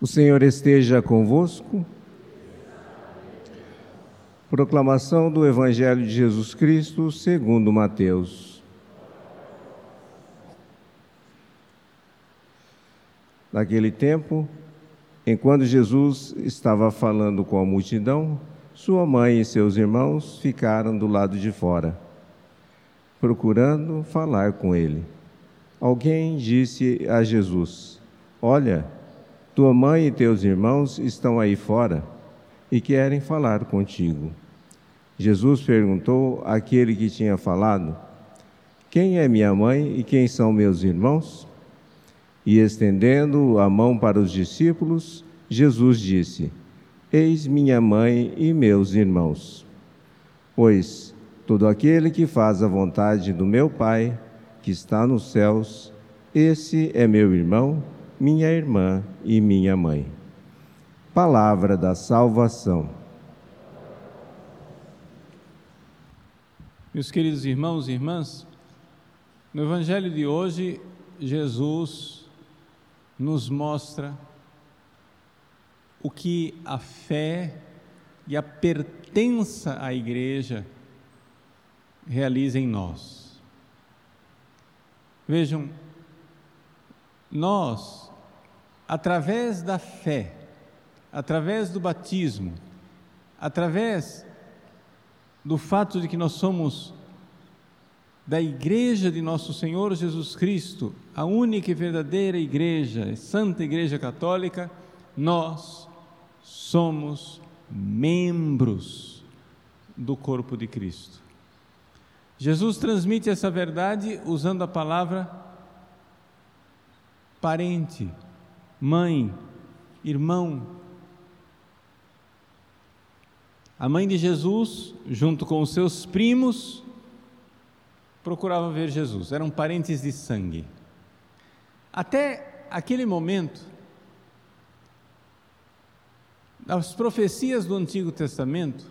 O Senhor esteja convosco. Proclamação do Evangelho de Jesus Cristo segundo Mateus. Naquele tempo, enquanto Jesus estava falando com a multidão, sua mãe e seus irmãos ficaram do lado de fora, procurando falar com ele. Alguém disse a Jesus: Olha, tua mãe e teus irmãos estão aí fora e querem falar contigo. Jesus perguntou àquele que tinha falado: Quem é minha mãe e quem são meus irmãos? E estendendo a mão para os discípulos, Jesus disse: Eis minha mãe e meus irmãos. Pois todo aquele que faz a vontade do meu Pai, que está nos céus, esse é meu irmão minha irmã e minha mãe. Palavra da salvação. Meus queridos irmãos e irmãs, no Evangelho de hoje, Jesus nos mostra o que a fé e a pertença à igreja realiza em nós. Vejam, nós através da fé, através do batismo, através do fato de que nós somos da igreja de nosso Senhor Jesus Cristo, a única e verdadeira igreja, Santa Igreja Católica, nós somos membros do corpo de Cristo. Jesus transmite essa verdade usando a palavra parente mãe, irmão. A mãe de Jesus, junto com os seus primos, procurava ver Jesus, eram parentes de sangue. Até aquele momento, as profecias do Antigo Testamento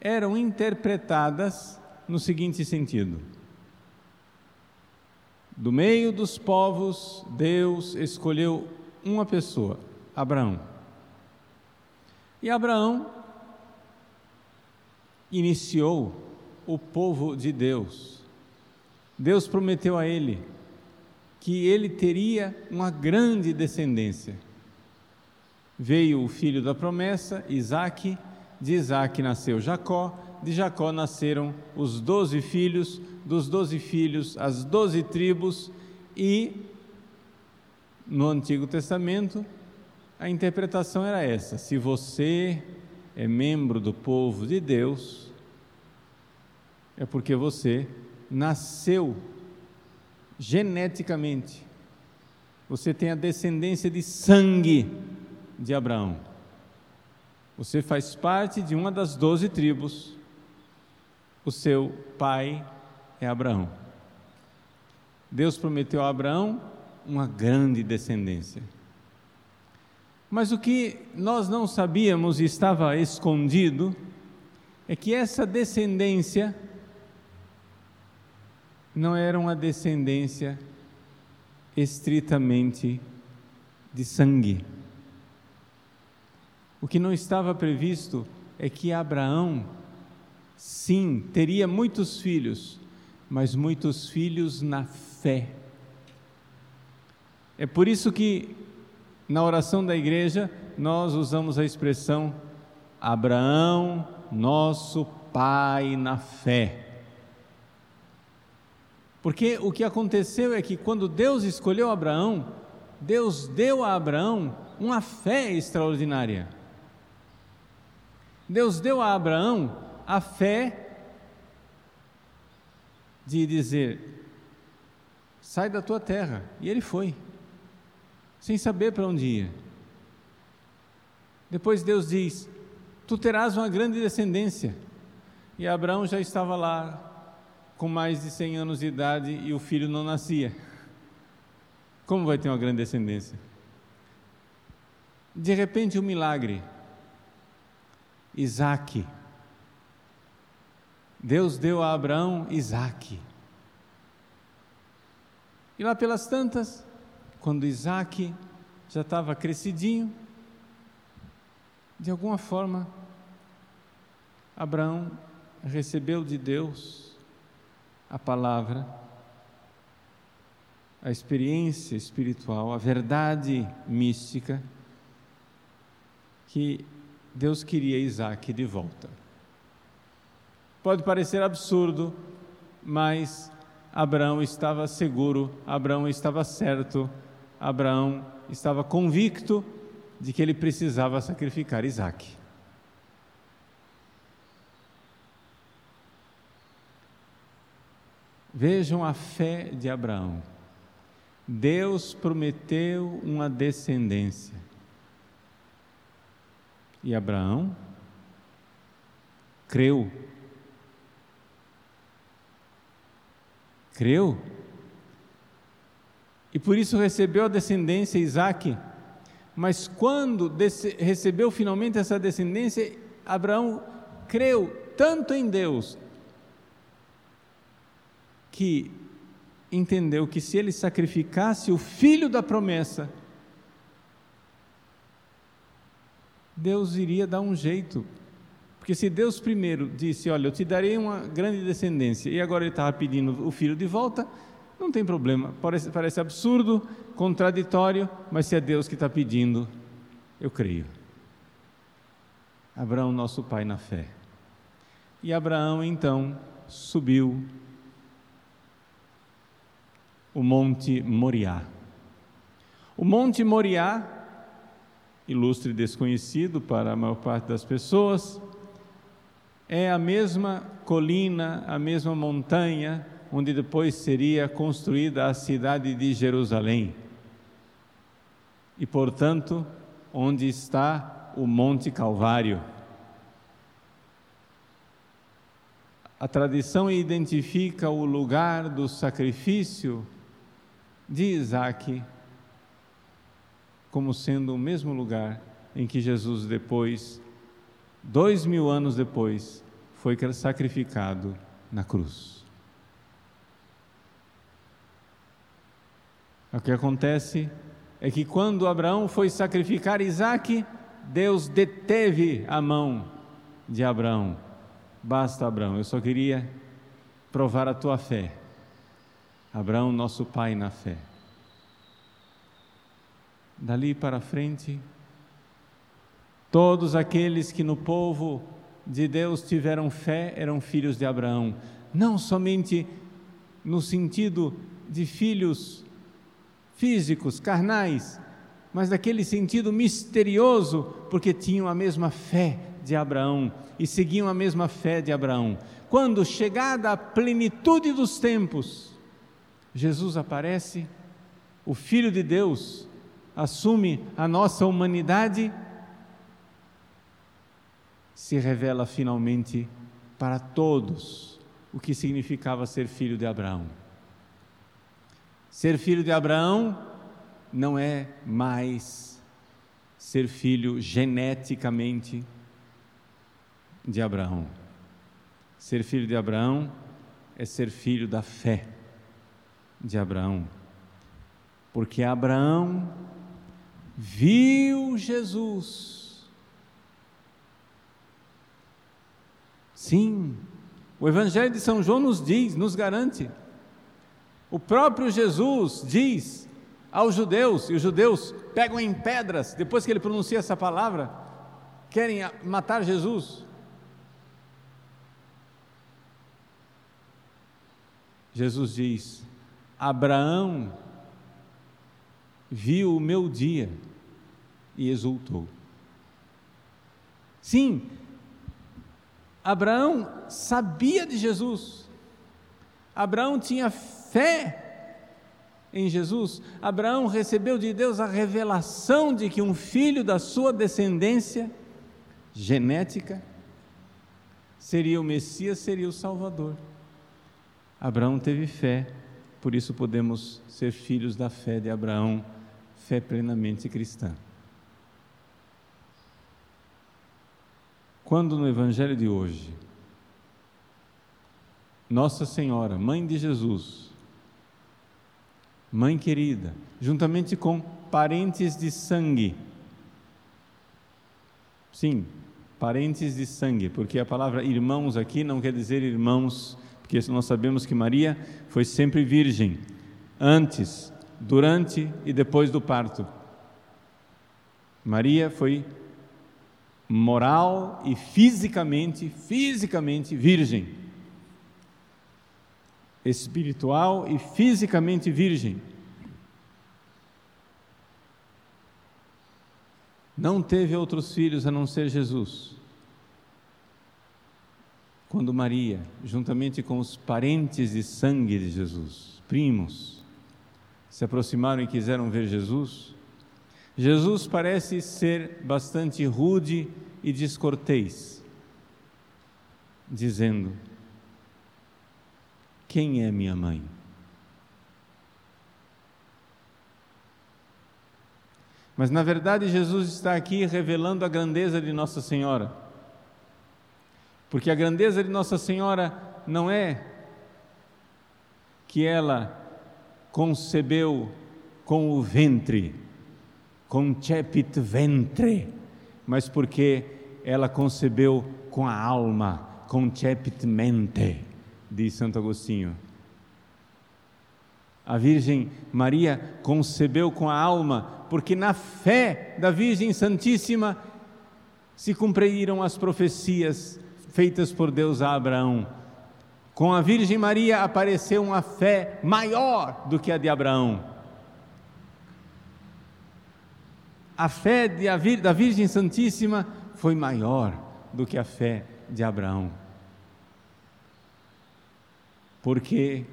eram interpretadas no seguinte sentido: do meio dos povos, Deus escolheu uma pessoa, Abraão. E Abraão iniciou o povo de Deus. Deus prometeu a ele que ele teria uma grande descendência. Veio o filho da promessa, Isaque, de Isaque nasceu Jacó, de Jacó nasceram os doze filhos, dos doze filhos as doze tribos, e no Antigo Testamento, a interpretação era essa: se você é membro do povo de Deus, é porque você nasceu geneticamente, você tem a descendência de sangue de Abraão. Você faz parte de uma das doze tribos, o seu pai é Abraão. Deus prometeu a Abraão uma grande descendência. Mas o que nós não sabíamos e estava escondido é que essa descendência não era uma descendência estritamente de sangue. O que não estava previsto é que Abraão, sim, teria muitos filhos, mas muitos filhos na fé é por isso que na oração da igreja nós usamos a expressão Abraão, nosso pai na fé. Porque o que aconteceu é que quando Deus escolheu Abraão, Deus deu a Abraão uma fé extraordinária. Deus deu a Abraão a fé de dizer: sai da tua terra. E ele foi sem saber para onde ia. Depois Deus diz: Tu terás uma grande descendência. E Abraão já estava lá, com mais de 100 anos de idade, e o filho não nascia. Como vai ter uma grande descendência? De repente, um milagre. Isaac. Deus deu a Abraão Isaac. E lá pelas tantas, quando Isaac já estava crescidinho, de alguma forma, Abraão recebeu de Deus a palavra, a experiência espiritual, a verdade mística que Deus queria Isaac de volta. Pode parecer absurdo, mas Abraão estava seguro, Abraão estava certo, Abraão estava convicto de que ele precisava sacrificar Isaac. Vejam a fé de Abraão. Deus prometeu uma descendência. E Abraão creu. Creu. E por isso recebeu a descendência Isaac. Mas quando recebeu finalmente essa descendência, Abraão creu tanto em Deus que entendeu que se ele sacrificasse o filho da promessa, Deus iria dar um jeito. Porque se Deus primeiro disse, olha, eu te darei uma grande descendência, e agora ele estava pedindo o filho de volta, não tem problema. Parece, parece absurdo, contraditório, mas se é Deus que está pedindo, eu creio. Abraão, nosso pai na fé. E Abraão então subiu o Monte Moriá. O Monte Moriá ilustre desconhecido para a maior parte das pessoas, é a mesma colina, a mesma montanha onde depois seria construída a cidade de Jerusalém. E, portanto, onde está o Monte Calvário. A tradição identifica o lugar do sacrifício de Isaac como sendo o mesmo lugar em que Jesus depois, dois mil anos depois, foi sacrificado na cruz. O que acontece é que quando Abraão foi sacrificar Isaac, Deus deteve a mão de Abraão. Basta, Abraão, eu só queria provar a tua fé. Abraão, nosso pai na fé. Dali para frente, todos aqueles que no povo de Deus tiveram fé eram filhos de Abraão, não somente no sentido de filhos físicos, carnais, mas naquele sentido misterioso, porque tinham a mesma fé de Abraão e seguiam a mesma fé de Abraão. Quando chegada a plenitude dos tempos, Jesus aparece, o Filho de Deus, assume a nossa humanidade, se revela finalmente para todos o que significava ser filho de Abraão. Ser filho de Abraão não é mais ser filho geneticamente de Abraão. Ser filho de Abraão é ser filho da fé de Abraão. Porque Abraão viu Jesus. Sim, o Evangelho de São João nos diz, nos garante. O próprio Jesus diz aos judeus, e os judeus pegam em pedras, depois que ele pronuncia essa palavra, querem matar Jesus. Jesus diz: Abraão viu o meu dia e exultou. Sim, Abraão sabia de Jesus, Abraão tinha fé em Jesus, Abraão recebeu de Deus a revelação de que um filho da sua descendência genética seria o Messias, seria o Salvador. Abraão teve fé, por isso podemos ser filhos da fé de Abraão fé plenamente cristã. Quando no Evangelho de hoje, Nossa Senhora, Mãe de Jesus, Mãe querida, juntamente com parentes de sangue, Sim, parentes de sangue, porque a palavra irmãos aqui não quer dizer irmãos, porque nós sabemos que Maria foi sempre virgem, antes, durante e depois do parto. Maria foi moral e fisicamente, fisicamente virgem. Espiritual e fisicamente virgem. Não teve outros filhos a não ser Jesus. Quando Maria, juntamente com os parentes de sangue de Jesus, primos, se aproximaram e quiseram ver Jesus, Jesus parece ser bastante rude e descortês, dizendo: Quem é minha mãe? Mas na verdade, Jesus está aqui revelando a grandeza de Nossa Senhora. Porque a grandeza de Nossa Senhora não é que ela concebeu com o ventre, concepit ventre, mas porque ela concebeu com a alma, concepit mente, diz Santo Agostinho. A Virgem Maria concebeu com a alma, porque na fé da Virgem Santíssima se cumpriram as profecias feitas por Deus a Abraão. Com a Virgem Maria apareceu uma fé maior do que a de Abraão. A fé da Virgem Santíssima foi maior do que a fé de Abraão. Porque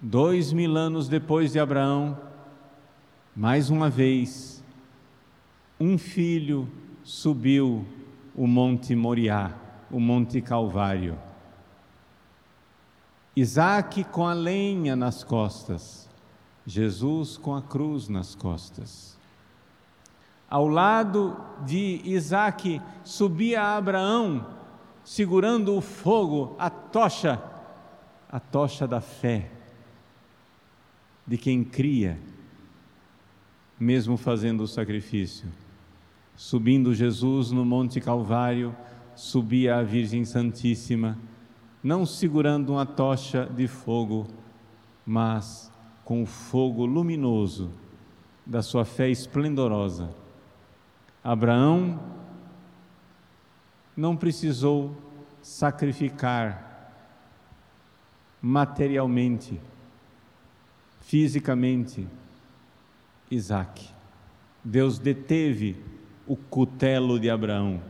dois mil anos depois de Abraão, mais uma vez, um filho subiu o Monte Moriá, o Monte Calvário. Isaac com a lenha nas costas, Jesus com a cruz nas costas. Ao lado de Isaac subia Abraão, segurando o fogo, a tocha, a tocha da fé de quem cria, mesmo fazendo o sacrifício. Subindo Jesus no Monte Calvário, subia a Virgem Santíssima, não segurando uma tocha de fogo, mas com o fogo luminoso da sua fé esplendorosa. Abraão não precisou sacrificar materialmente fisicamente Isaac. Deus deteve o cutelo de Abraão.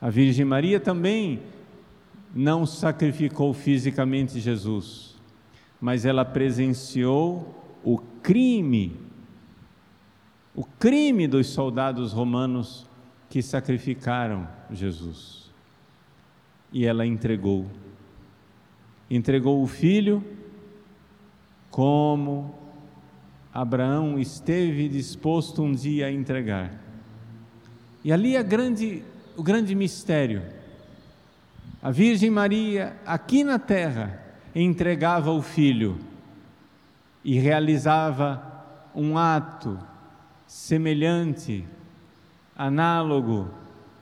A Virgem Maria também não sacrificou fisicamente Jesus, mas ela presenciou o crime, o crime dos soldados romanos que sacrificaram Jesus. E ela entregou. Entregou o filho como Abraão esteve disposto um dia a entregar. E ali é grande, o grande mistério. A Virgem Maria, aqui na terra, entregava o filho e realizava um ato semelhante, análogo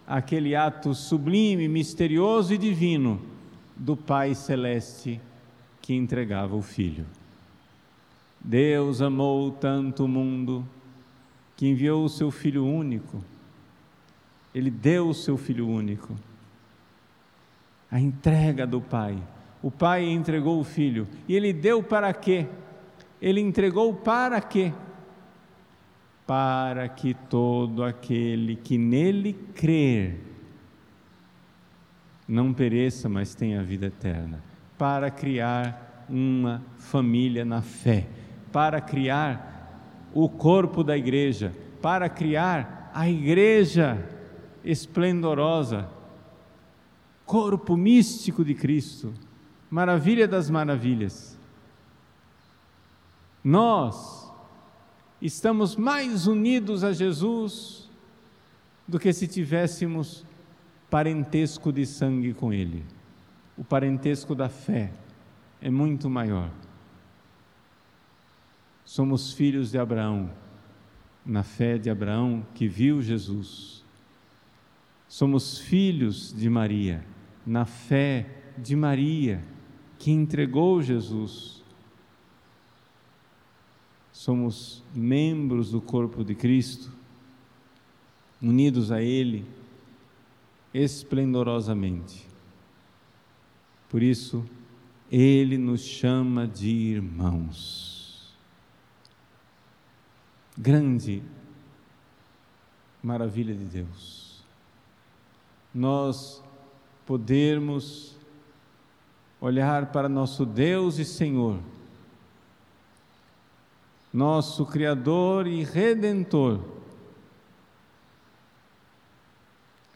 àquele ato sublime, misterioso e divino do Pai Celeste que entregava o filho. Deus amou tanto o mundo que enviou o seu Filho único. Ele deu o seu Filho único. A entrega do Pai. O Pai entregou o Filho. E ele deu para quê? Ele entregou para quê? Para que todo aquele que nele crer não pereça, mas tenha vida eterna. Para criar uma família na fé para criar o corpo da igreja, para criar a igreja esplendorosa, corpo místico de Cristo, maravilha das maravilhas. Nós estamos mais unidos a Jesus do que se tivéssemos parentesco de sangue com Ele. O parentesco da fé é muito maior. Somos filhos de Abraão, na fé de Abraão que viu Jesus. Somos filhos de Maria, na fé de Maria, que entregou Jesus. Somos membros do corpo de Cristo, unidos a Ele esplendorosamente. Por isso, Ele nos chama de irmãos. Grande maravilha de Deus. Nós podermos olhar para nosso Deus e Senhor, nosso Criador e Redentor,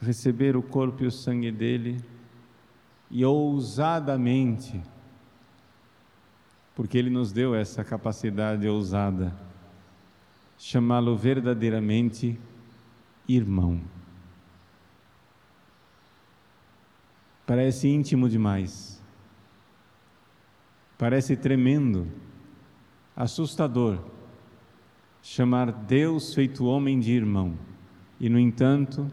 receber o corpo e o sangue dele e ousadamente, porque ele nos deu essa capacidade ousada, chamá-lo verdadeiramente irmão. Parece íntimo demais. Parece tremendo, assustador, chamar Deus feito homem de irmão. E, no entanto,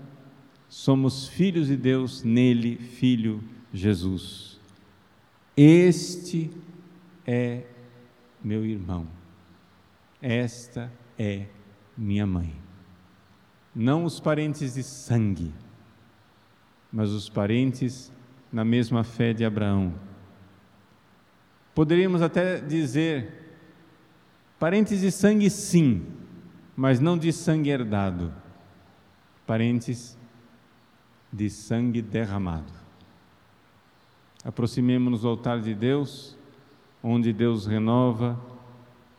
somos filhos de Deus nele, Filho Jesus. Este é meu irmão. Esta é minha mãe não os parentes de sangue, mas os parentes na mesma fé de Abraão. Poderíamos até dizer, parentes de sangue sim, mas não de sangue herdado, parentes de sangue derramado. Aproximemo-nos do altar de Deus, onde Deus renova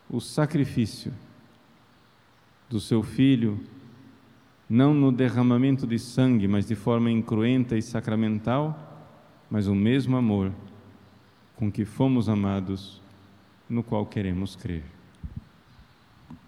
o sacrifício do seu Filho não no derramamento de sangue, mas de forma incruenta e sacramental, mas o mesmo amor com que fomos amados, no qual queremos crer.